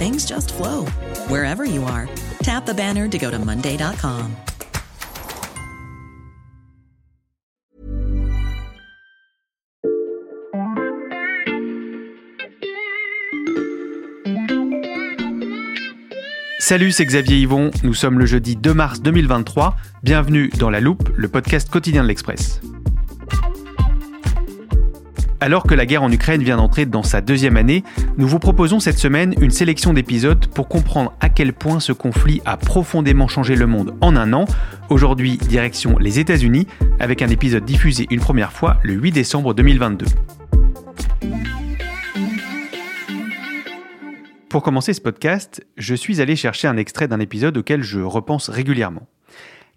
things just flow wherever you are. Tap the banner to go to Monday.com. Salut, c'est Xavier Yvon. Nous sommes le jeudi 2 mars 2023. Bienvenue dans La Loupe, le podcast quotidien de l'Express. Alors que la guerre en Ukraine vient d'entrer dans sa deuxième année, nous vous proposons cette semaine une sélection d'épisodes pour comprendre à quel point ce conflit a profondément changé le monde en un an. Aujourd'hui, direction les États-Unis, avec un épisode diffusé une première fois le 8 décembre 2022. Pour commencer ce podcast, je suis allé chercher un extrait d'un épisode auquel je repense régulièrement.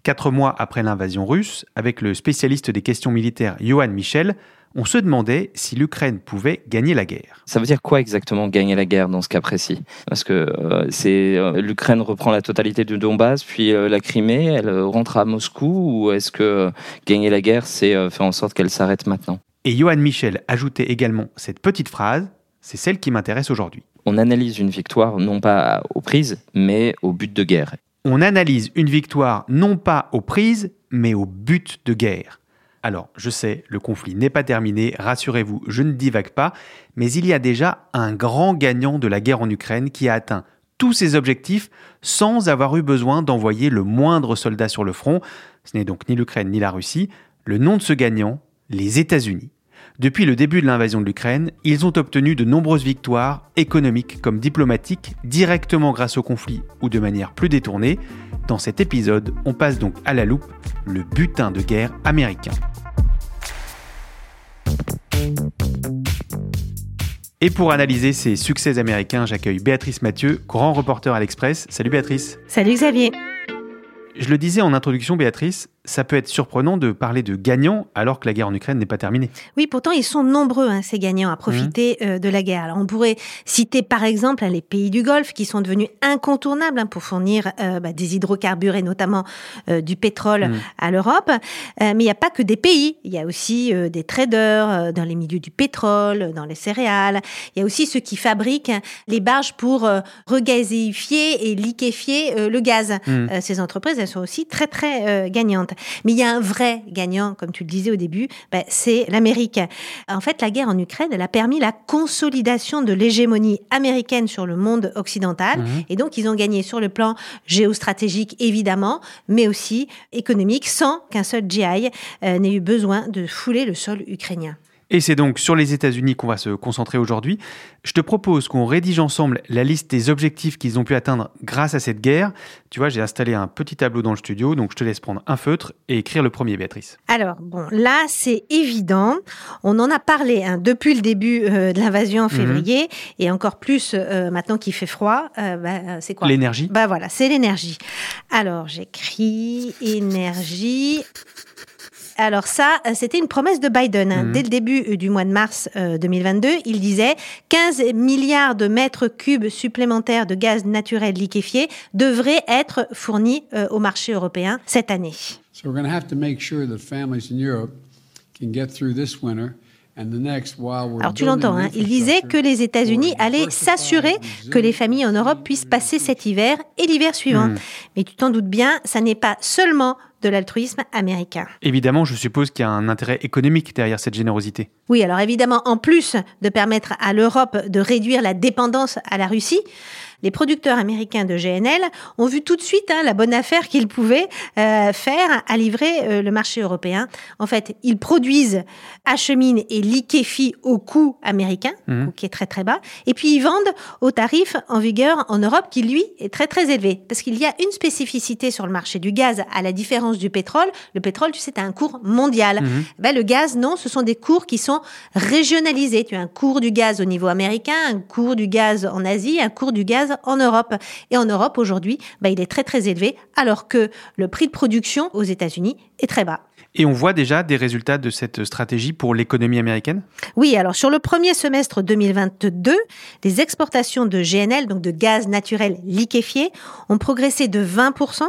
Quatre mois après l'invasion russe, avec le spécialiste des questions militaires Johan Michel, on se demandait si l'Ukraine pouvait gagner la guerre. Ça veut dire quoi exactement gagner la guerre dans ce cas précis? Parce que euh, c'est euh, l'Ukraine reprend la totalité du Donbass, puis euh, la Crimée, elle rentre à Moscou, ou est-ce que gagner la guerre, c'est faire en sorte qu'elle s'arrête maintenant? Et Johan Michel ajoutait également cette petite phrase, c'est celle qui m'intéresse aujourd'hui. On analyse une victoire non pas aux prises, mais au but de guerre. On analyse une victoire non pas aux prises, mais au but de guerre. Alors, je sais, le conflit n'est pas terminé, rassurez-vous, je ne divague pas, mais il y a déjà un grand gagnant de la guerre en Ukraine qui a atteint tous ses objectifs sans avoir eu besoin d'envoyer le moindre soldat sur le front. Ce n'est donc ni l'Ukraine ni la Russie. Le nom de ce gagnant, les États-Unis. Depuis le début de l'invasion de l'Ukraine, ils ont obtenu de nombreuses victoires, économiques comme diplomatiques, directement grâce au conflit ou de manière plus détournée. Dans cet épisode, on passe donc à la loupe le butin de guerre américain. Et pour analyser ces succès américains, j'accueille Béatrice Mathieu, grand reporter à l'Express. Salut Béatrice. Salut Xavier. Je le disais en introduction, Béatrice, ça peut être surprenant de parler de gagnants alors que la guerre en Ukraine n'est pas terminée. Oui, pourtant ils sont nombreux, hein, ces gagnants, à profiter mmh. euh, de la guerre. Alors, on pourrait citer par exemple hein, les pays du Golfe qui sont devenus incontournables hein, pour fournir euh, bah, des hydrocarbures et notamment euh, du pétrole mmh. à l'Europe. mais il n'y a pas que des pays, il y a aussi des traders dans les milieux du pétrole, dans les céréales. Il y a aussi ceux qui fabriquent les barges pour regazéifier et liquéfier le gaz. Mmh. ces entreprises, elles sont aussi très très gagnantes. Mais il y a un vrai gagnant, comme tu le disais au début, ben, c'est l'Amérique. En fait, la guerre en Ukraine, elle a permis la consolidation de l'hégémonie américaine sur le monde occidental. Mhm. Et donc, ils ont gagné sur le plan géostratégique, évidemment, mais aussi économique, sans qu'un seul GI euh, n'ait eu besoin de fouler le sol ukrainien. Et c'est donc sur les États-Unis qu'on va se concentrer aujourd'hui. Je te propose qu'on rédige ensemble la liste des objectifs qu'ils ont pu atteindre grâce à cette guerre. Tu vois, j'ai installé un petit tableau dans le studio, donc je te laisse prendre un feutre et écrire le premier, Béatrice. Alors, bon, là, c'est évident. On en a parlé hein, depuis le début euh, de l'invasion en mhm. février, et encore plus euh, maintenant qu'il fait froid. Euh, bah, c'est quoi? L'énergie. Bah voilà, c'est l'énergie. Alors, j'écris énergie. Alors ça, euh, c'était une promesse de Biden. Hein. Mhm. Dès le début euh, du mois de mars 2022, euh, il disait 15 milliards de mètres cubes supplémentaires de gaz naturel liquéfié devraient être fournis au marché européen cette année. Alors tu l'entends, hein, il disait que les États-Unis allaient s'assurer que les familles en Europe puissent passer cet hiver et l'hiver suivant. Hmm. Mais tu t'en doutes bien, ça n'est pas seulement de l'altruisme américain. Évidemment, je suppose qu'il y a un intérêt économique derrière cette générosité. Oui, alors évidemment, en plus de permettre à l'Europe de réduire la dépendance à la Russie, les producteurs américains de GNL ont vu tout de suite hein, la bonne affaire qu'ils pouvaient euh, faire à livrer euh, le marché européen. En fait, ils produisent, acheminent et liquéfient au coût américain, Mhm. qui est très très bas, et puis ils vendent au tarif en vigueur en Europe qui lui est très très élevé. Parce qu'il y a une spécificité sur le marché du gaz, à la différence du pétrole. Le pétrole, tu sais, tu as un cours mondial. Ben, le gaz, non, ce sont des cours qui sont régionalisés. Tu as un cours du gaz au niveau américain, un cours du gaz en Asie, un cours du gaz en Europe. Et en Europe, aujourd'hui, ben, il est très très élevé, alors que le prix de production aux États-Unis est très bas. Et on voit déjà des résultats de cette stratégie pour l'économie américaine? Oui, alors sur le premier semestre 2022, les exportations de GNL, donc de gaz naturel liquéfié, ont progressé de 20%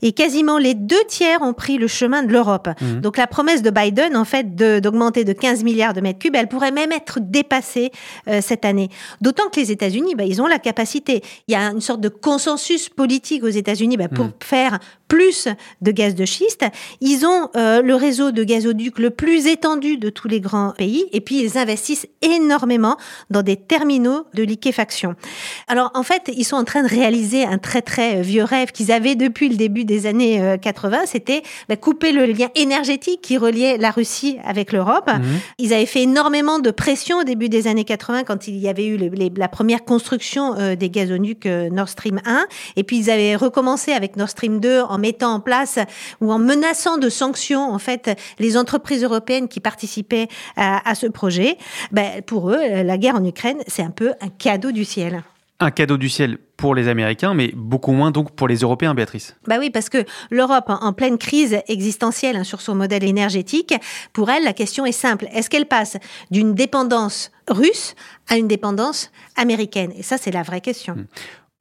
et quasiment les deux tiers ont pris le chemin de l'Europe. Mhm. Donc la promesse de Biden, en fait, d'augmenter de, 15 milliards de mètres cubes, elle pourrait même être dépassée euh, cette année. D'autant que les États-Unis, bah, ils ont la capacité. Il y a une sorte de consensus politique aux États-Unis bah, pour Mhm. faire plus de gaz de schiste. Ils ont euh, le réseau de gazoducs le plus étendu de tous les grands pays et puis ils investissent énormément dans des terminaux de liquéfaction. Alors en fait, ils sont en train de réaliser un très très vieux rêve qu'ils avaient depuis le début des années euh, 80, c'était bah, couper le lien énergétique qui reliait la Russie avec l'Europe. Mhm. Ils avaient fait énormément de pression au début des années 80 quand il y avait eu le- les- la première construction euh, des gazoducs euh, Nord Stream 1. Et puis ils avaient recommencé avec Nord Stream 2 en mettant en place ou en menaçant de sanctions en fait les entreprises européennes qui participaient à, à ce projet. Ben, pour eux, la guerre en Ukraine, c'est un peu un cadeau du ciel. Un cadeau du ciel pour les Américains, mais beaucoup moins donc pour les Européens, Béatrice. Bah oui, parce que l'Europe, en pleine crise existentielle hein, sur son modèle énergétique, pour elle, la question est simple. Est-ce qu'elle passe d'une dépendance russe à une dépendance américaine? Et ça, c'est la vraie question.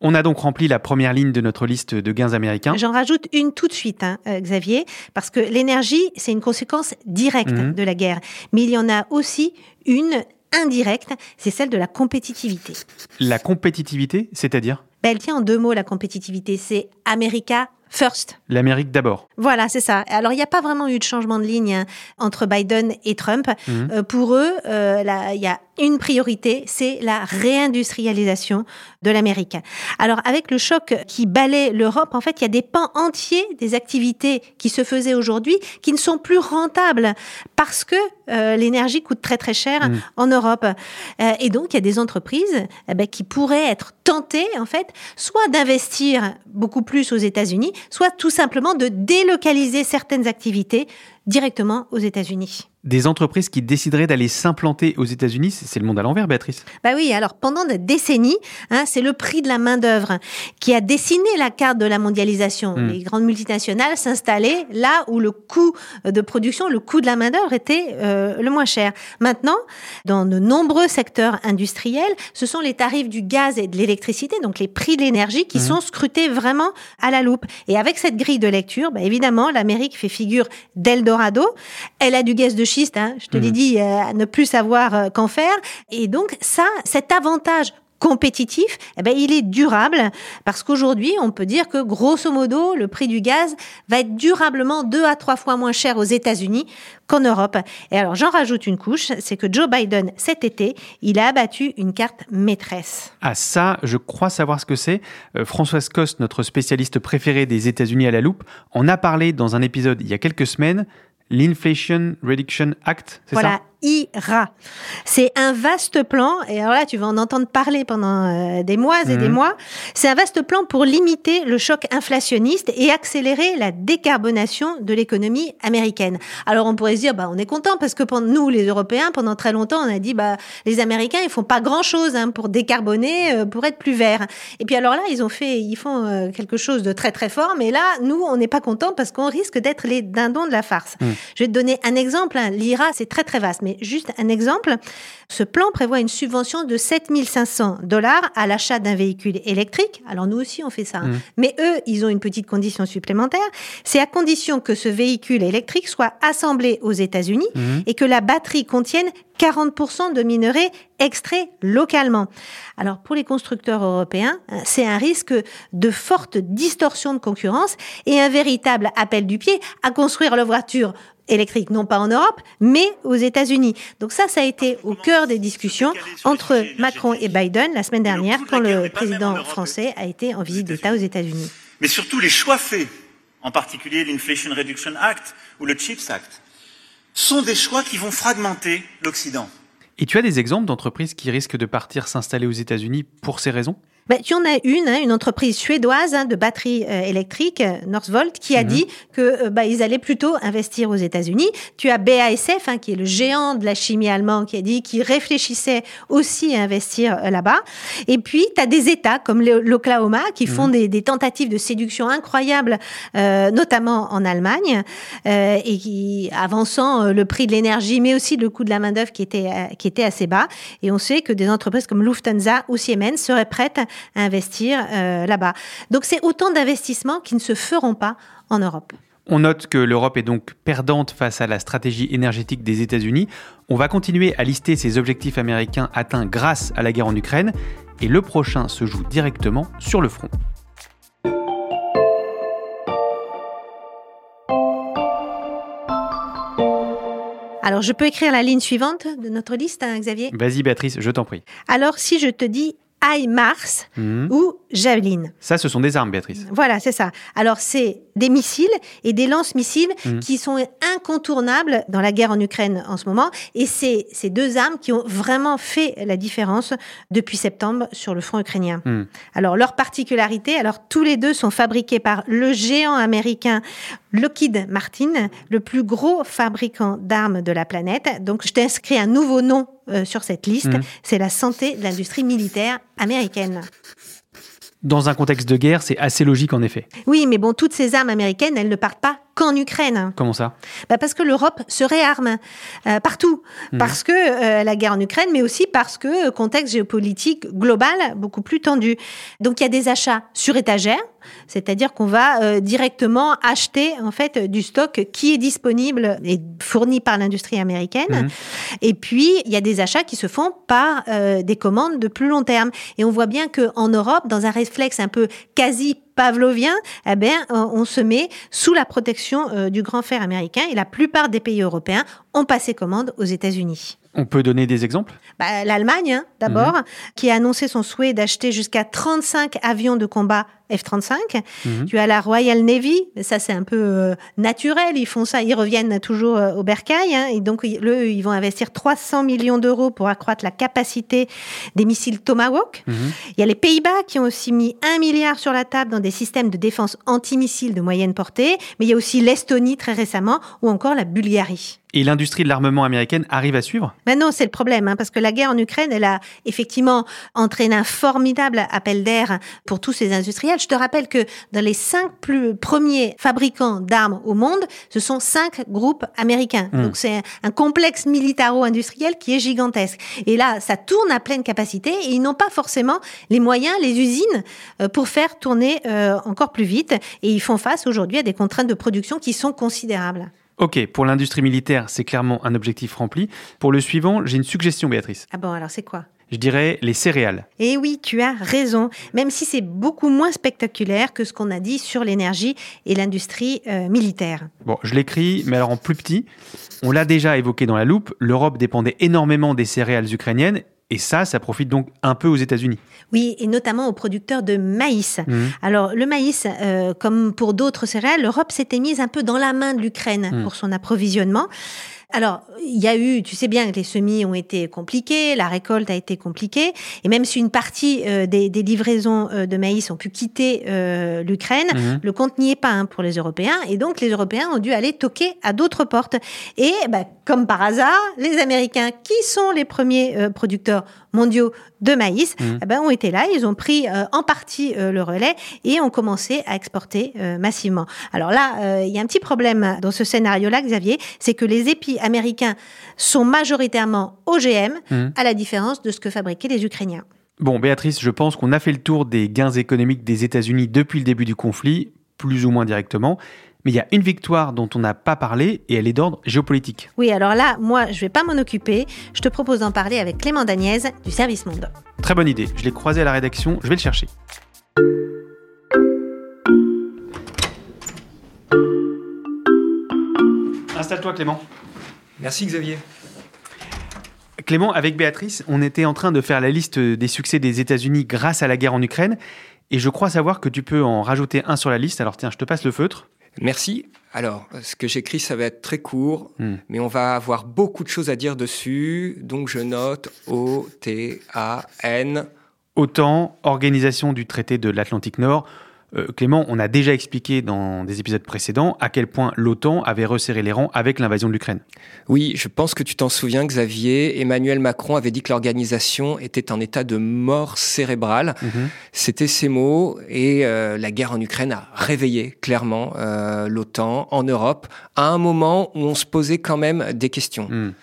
On a donc rempli la première ligne de notre liste de gains américains. J'en rajoute une tout de suite, hein, euh, Xavier, parce que l'énergie, c'est une conséquence directe Mhm. de la guerre. Mais il y en a aussi une indirecte, c'est celle de la compétitivité. La compétitivité, c'est-à-dire? Ben, elle tient en deux mots, la compétitivité. C'est America First. l'Amérique d'abord. Voilà, c'est ça. Alors, il n'y a pas vraiment eu de changement de ligne hein, entre Biden et Trump. Mhm. Euh, pour eux, euh, il y a une priorité, c'est la réindustrialisation de l'Amérique. Alors, avec le choc qui balaie l'Europe, en fait, il y a des pans entiers des activités qui se faisaient aujourd'hui qui ne sont plus rentables parce que euh, l'énergie coûte très très cher Mhm. en Europe. Euh, et donc, il y a des entreprises eh ben, qui pourraient être tentées, en fait, soit d'investir beaucoup plus aux États-Unis, soit tout simplement de délocaliser certaines activités directement aux États-Unis. Des entreprises qui décideraient d'aller s'implanter aux États-Unis, c'est le monde à l'envers, Béatrice. Bah oui, alors pendant des décennies, hein, c'est le prix de la main-d'œuvre qui a dessiné la carte de la mondialisation. Mm. Les grandes multinationales s'installaient là où le coût de production, le coût de la main-d'œuvre était euh, le moins cher. Maintenant, dans de nombreux secteurs industriels, ce sont les tarifs du gaz et de l'électricité, donc les prix de l'énergie, qui Mhm. sont scrutés vraiment à la loupe. Et avec cette grille de lecture, bah évidemment, l'Amérique fait figure d'Eldorado. Elle a du gaz de schiste, hein, je te l'ai Mhm. dit, euh, ne plus savoir euh, qu'en faire. Et donc, ça, cet avantage compétitif, eh ben, il est durable parce qu'aujourd'hui, on peut dire que grosso modo, le prix du gaz va être durablement deux à trois fois moins cher aux États-Unis qu'en Europe. Et alors, j'en rajoute une couche, c'est que Joe Biden, cet été, il a abattu une carte maîtresse. Ah ça, je crois savoir ce que c'est. Euh, Françoise Coste, notre spécialiste préférée des États-Unis à la loupe, en a parlé dans un épisode il y a quelques semaines. L'Inflation Reduction Act, c'est Voilà, ça? IRA. C'est un vaste plan, et alors là, tu vas en entendre parler pendant euh, des mois et des Mhm. mois. C'est un vaste plan pour limiter le choc inflationniste et accélérer la décarbonation de l'économie américaine. Alors, on pourrait se dire, bah, on est content parce que pour nous, les Européens, pendant très longtemps, on a dit, bah, les Américains, ils font pas grand chose hein, pour décarboner, euh, pour être plus verts. Et puis alors là, ils ont fait, ils font euh, quelque chose de très très fort, mais là, nous, on n'est pas content parce qu'on risque d'être les dindons de la farce. Mhm. Je vais te donner un exemple. hein. L'IRA, c'est très très vaste, mais juste un exemple. Ce plan prévoit une subvention de 7500 dollars à l'achat d'un véhicule électrique. Alors nous aussi, on fait ça. hein. Mhm. Mais eux, ils ont une petite condition supplémentaire. C'est à condition que ce véhicule électrique soit assemblé aux États-Unis Mhm. et que la batterie contienne 40% de minerais extraits localement. Alors pour les constructeurs européens, hein, c'est un risque de forte distorsion de concurrence et un véritable appel du pied à construire leur voiture électrique, non pas en Europe, mais aux États-Unis. Donc ça, ça a été au cœur des discussions entre Macron et Biden la semaine dernière, quand le président français a été en visite d'État aux États-Unis. Mais surtout les choix faits, en particulier l'Inflation Reduction Act ou le CHIPS Act, sont des choix qui vont fragmenter l'Occident. Et tu as des exemples d'entreprises qui risquent de partir s'installer aux États-Unis pour ces raisons? Ben, tu en as une, hein, une entreprise suédoise hein, de batteries euh, électriques, euh, Northvolt, qui a mhm. dit que euh, bah, ils allaient plutôt investir aux États-Unis. Tu as BASF, hein, qui est le géant de la chimie allemand, qui a dit qu'il réfléchissait aussi à investir là-bas. Et puis, tu as des États comme l'Oklahoma qui font mhm. des, des, tentatives de séduction incroyables, notamment en Allemagne, et qui avançant le prix de l'énergie, mais aussi le coût de la main-d'œuvre qui était, qui était assez bas. Et on sait que des entreprises comme Lufthansa ou Siemens seraient prêtes à investir euh, là-bas. Donc c'est autant d'investissements qui ne se feront pas en Europe. On note que l'Europe est donc perdante face à la stratégie énergétique des États-Unis. On va continuer à lister ces objectifs américains atteints grâce à la guerre en Ukraine, et le prochain se joue directement sur le front. Alors, je peux écrire la ligne suivante de notre liste, hein, Xavier? Vas-y, Béatrice, je t'en prie. Alors, si je te dis Mars mmh. ou Javelin. Ça, ce sont des armes, Béatrice. Voilà, c'est ça. Alors, c'est des missiles et des lance-missiles mmh. qui sont incontournables dans la guerre en Ukraine en ce moment. Et c'est ces deux armes qui ont vraiment fait la différence depuis septembre sur le front ukrainien. Mmh. Alors, leur particularité, alors tous les deux sont fabriqués par le géant américain Lockheed Martin, le plus gros fabricant d'armes de la planète. Donc, je t'inscris un nouveau nom euh, sur cette liste, mmh. c'est la santé de l'industrie militaire américaine. Dans un contexte de guerre, c'est assez logique en effet. Oui, mais bon, toutes ces armes américaines, elles ne partent pas qu'en Ukraine. Comment ça? Bah Parce que l'Europe se réarme euh, partout. Mmh. Parce que euh, la guerre en Ukraine, mais aussi parce que contexte géopolitique global beaucoup plus tendu. Donc il y a des achats sur étagère, c'est-à-dire qu'on va euh, directement acheter en fait du stock qui est disponible et fourni par l'industrie américaine. Mmh. Et puis il y a des achats qui se font par des commandes de plus long terme. Et on voit bien que en Europe, dans un réflexe un peu quasi pavlovien, eh bien, on se met sous la protection euh, du grand fer américain et la plupart des pays européens ont passé commande aux États-Unis. On peut donner des exemples? Bah, L'Allemagne, hein, d'abord, mhm. qui a annoncé son souhait d'acheter jusqu'à 35 avions de combat F-35. Mhm. Tu as la Royal Navy, ça c'est un peu euh, naturel, ils font ça, ils reviennent toujours euh, au bercail. Hein, et donc, eux, ils vont investir 300 millions d'euros pour accroître la capacité des missiles Tomahawk. Mhm. Il y a les Pays-Bas qui ont aussi mis un milliard sur la table dans des systèmes de défense antimissiles de moyenne portée. Mais il y a aussi l'Estonie très récemment ou encore la Bulgarie. Et l'industrie de l'armement américaine arrive à suivre? Ben non, c'est le problème, hein, parce que la guerre en Ukraine, elle a effectivement entraîné un formidable appel d'air pour tous ces industriels. Je te rappelle que dans les cinq plus premiers fabricants d'armes au monde, ce sont cinq groupes américains. Hmm. Donc c'est un complexe militaro-industriel qui est gigantesque. Et là, ça tourne à pleine capacité et ils n'ont pas forcément les moyens, les usines euh, pour faire tourner euh, encore plus vite. Et ils font face aujourd'hui à des contraintes de production qui sont considérables. Ok, pour l'industrie militaire, c'est clairement un objectif rempli. Pour le suivant, j'ai une suggestion, Béatrice. Ah bon, alors c'est quoi? Je dirais les céréales. Eh oui, tu as raison, même si c'est beaucoup moins spectaculaire que ce qu'on a dit sur l'énergie et l'industrie euh, militaire. Bon, je l'écris, mais alors en plus petit. On l'a déjà évoqué dans la loupe, l'Europe dépendait énormément des céréales ukrainiennes et ça, ça profite donc un peu aux États-Unis. Oui, et notamment aux producteurs de maïs. Mmh. Alors, le maïs, euh, comme pour d'autres céréales, l'Europe s'était mise un peu dans la main de l'Ukraine mmh. pour son approvisionnement. Alors, il y a eu, tu sais bien que les semis ont été compliqués, la récolte a été compliquée, et même si une partie euh, des, livraisons euh, de maïs ont pu quitter euh, l'Ukraine, mhm. le compte n'y est pas hein, pour les Européens, et donc les Européens ont dû aller toquer à d'autres portes. Et bah, comme par hasard, les Américains, qui sont les premiers producteurs mondiaux de maïs, mhm. eh ben, ont été là, ils ont pris en partie le relais et ont commencé à exporter massivement. Alors là, il y a un petit problème dans ce scénario-là, Xavier, c'est que les épis américains sont majoritairement OGM, hmm. à la différence de ce que fabriquaient les Ukrainiens. Bon, Béatrice, je pense qu'on a fait le tour des gains économiques des États-Unis depuis le début du conflit, plus ou moins directement. Mais il y a une victoire dont on n'a pas parlé et elle est d'ordre géopolitique. Oui, alors là, moi, je ne vais pas m'en occuper. Je te propose d'en parler avec Clément Dagnès du Service Monde. Très bonne idée. Je l'ai croisé à la rédaction. Je vais le chercher. Installe-toi Clément. Merci Xavier. Clément, avec Béatrice, on était en train de faire la liste des succès des États-Unis grâce à la guerre en Ukraine. Et je crois savoir que tu peux en rajouter un sur la liste. Alors tiens, je te passe le feutre. Merci. Alors, ce que j'écris, ça va être très court, Hmm. mais on va avoir beaucoup de choses à dire dessus. Donc, je note O-T-A-N. OTAN, Organisation du traité de l'Atlantique Nord. Euh, Clément, on a déjà expliqué dans des épisodes précédents à quel point l'OTAN avait resserré les rangs avec l'invasion de l'Ukraine. Oui, je pense que tu t'en souviens, Xavier. Emmanuel Macron avait dit que l'organisation était en état de mort cérébrale. C'était ces mots. Et euh, la guerre en Ukraine a réveillé clairement euh, l'OTAN en Europe à un moment où on se posait quand même des questions. Hmm.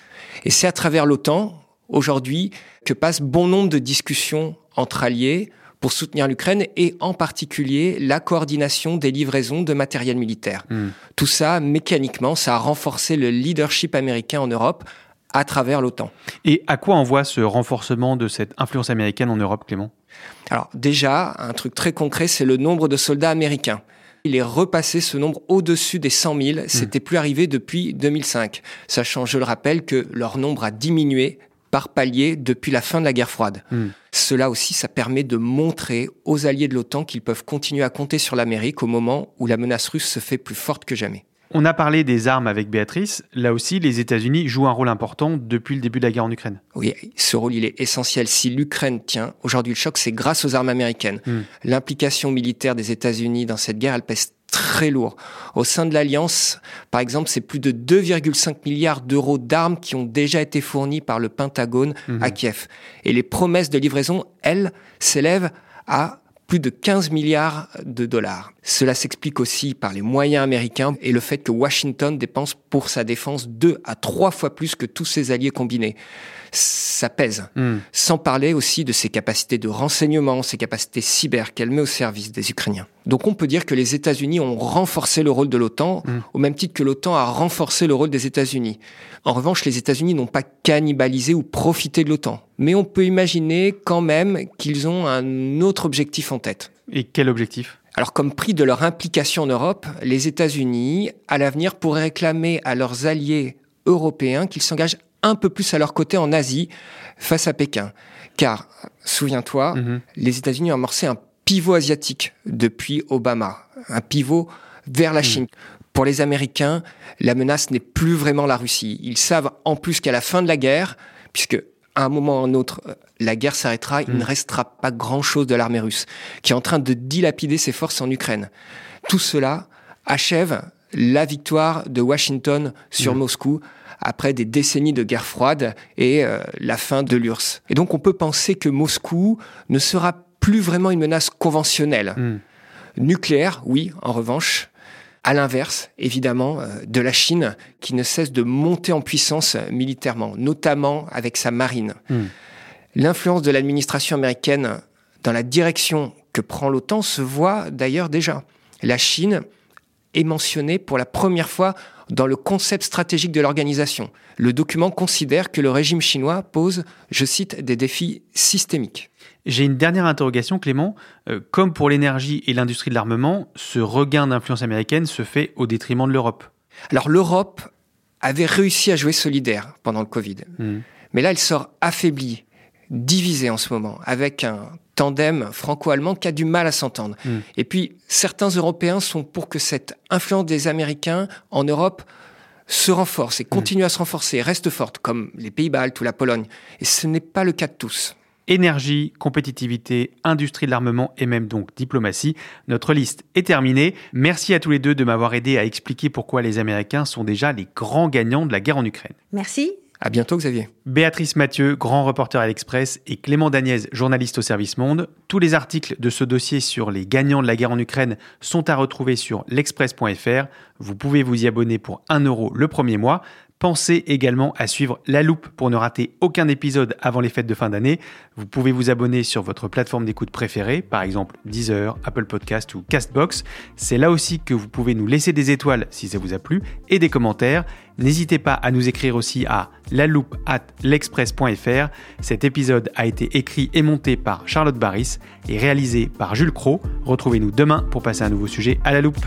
Et c'est à travers l'OTAN, aujourd'hui, que passe bon nombre de discussions entre alliés pour soutenir l'Ukraine et en particulier la coordination des livraisons de matériel militaire. Hmm. Tout ça, mécaniquement, ça a renforcé le leadership américain en Europe à travers l'OTAN. Et à quoi on voit ce renforcement de cette influence américaine en Europe, Clément? Alors déjà, un truc très concret, c'est le nombre de soldats américains. Il est repassé ce nombre au-dessus des 100 000. C'était plus arrivé depuis 2005, sachant, je le rappelle, que leur nombre a diminué par palier depuis la fin de la guerre froide. Hmm. Cela aussi, ça permet de montrer aux alliés de l'OTAN qu'ils peuvent continuer à compter sur l'Amérique au moment où la menace russe se fait plus forte que jamais. On a parlé des armes avec Béatrice. Là aussi, les États-Unis jouent un rôle important depuis le début de la guerre en Ukraine. Oui, ce rôle, il est essentiel. Si l'Ukraine tient, aujourd'hui, le choc, c'est grâce aux armes américaines. Hmm. L'implication militaire des États-Unis dans cette guerre, elle pèse très lourd. Au sein de l'Alliance, par exemple, c'est plus de 2,5 milliards d'euros d'armes qui ont déjà été fournis par le Pentagone à Kiev. Et les promesses de livraison, elles, s'élèvent à plus de 15 milliards de dollars. Cela s'explique aussi par les moyens américains et le fait que Washington dépense pour sa défense deux à trois fois plus que tous ses alliés combinés. Ça pèse. Hmm. Sans parler aussi de ses capacités de renseignement, ses capacités cyber qu'elle met au service des Ukrainiens. Donc on peut dire que les États-Unis ont renforcé le rôle de l'OTAN, Mm. au même titre que l'OTAN a renforcé le rôle des États-Unis. En revanche, les États-Unis n'ont pas cannibalisé ou profité de l'OTAN. Mais on peut imaginer quand même qu'ils ont un autre objectif en tête. Et quel objectif? Alors, comme prix de leur implication en Europe, les États-Unis, à l'avenir, pourraient réclamer à leurs alliés européens qu'ils s'engagent un peu plus à leur côté en Asie face à Pékin. Car, souviens-toi, Mhm. les États-Unis ont amorcé un pivot asiatique depuis Obama, un pivot vers la Chine. Pour les Américains, la menace n'est plus vraiment la Russie. Ils savent en plus qu'à la fin de la guerre, puisque à un moment ou à un autre, euh, la guerre s'arrêtera, il ne restera pas grand-chose de l'armée russe, qui est en train de dilapider ses forces en Ukraine. Tout cela achève la victoire de Washington sur Moscou après des décennies de guerre froide et euh, la fin de l'URSS. Et donc on peut penser que Moscou ne sera plus vraiment une menace conventionnelle. Hmm. Nucléaire, oui, en revanche. À l'inverse, évidemment, euh, de la Chine, qui ne cesse de monter en puissance militairement, notamment avec sa marine. Hmm. L'influence de l'administration américaine dans la direction que prend l'OTAN se voit d'ailleurs déjà. La Chine est mentionnée pour la première fois dans le concept stratégique de l'organisation. Le document considère que le régime chinois pose, je cite, des défis systémiques. J'ai une dernière interrogation, Clément. Euh, comme pour l'énergie et l'industrie de l'armement, ce regain d'influence américaine se fait au détriment de l'Europe. Alors l'Europe avait réussi à jouer solidaire pendant le Covid. Hmm. Mais là, elle sort affaiblie, divisée en ce moment, avec un tandem franco-allemand qui a du mal à s'entendre. Mm. Et puis, certains Européens sont pour que cette influence des Américains en Europe se renforce et continue à se renforcer, reste forte, comme les Pays-Baltes ou la Pologne. Et ce n'est pas le cas de tous. Énergie, compétitivité, industrie de l'armement et même donc diplomatie. Notre liste est terminée. Merci à tous les deux de m'avoir aidé à expliquer pourquoi les Américains sont déjà les grands gagnants de la guerre en Ukraine. Merci. À bientôt, Xavier. Béatrice Mathieu, grand reporter à l'Express, et Clément Daniez, journaliste au service Monde. Tous les articles de ce dossier sur les gagnants de la guerre en Ukraine sont à retrouver sur l'express.fr. Vous pouvez vous y abonner pour 1 euro le premier mois. Pensez également à suivre La Loupe pour ne rater aucun épisode avant les fêtes de fin d'année. Vous pouvez vous abonner sur votre plateforme d'écoute préférée, par exemple Deezer, Apple Podcast ou Castbox. C'est là aussi que vous pouvez nous laisser des étoiles si ça vous a plu et des commentaires. N'hésitez pas à nous écrire aussi à laloupe at l'express.fr. Cet épisode a été écrit et monté par Charlotte Barris et réalisé par Jules Cro. Retrouvez-nous demain pour passer un nouveau sujet à la loupe.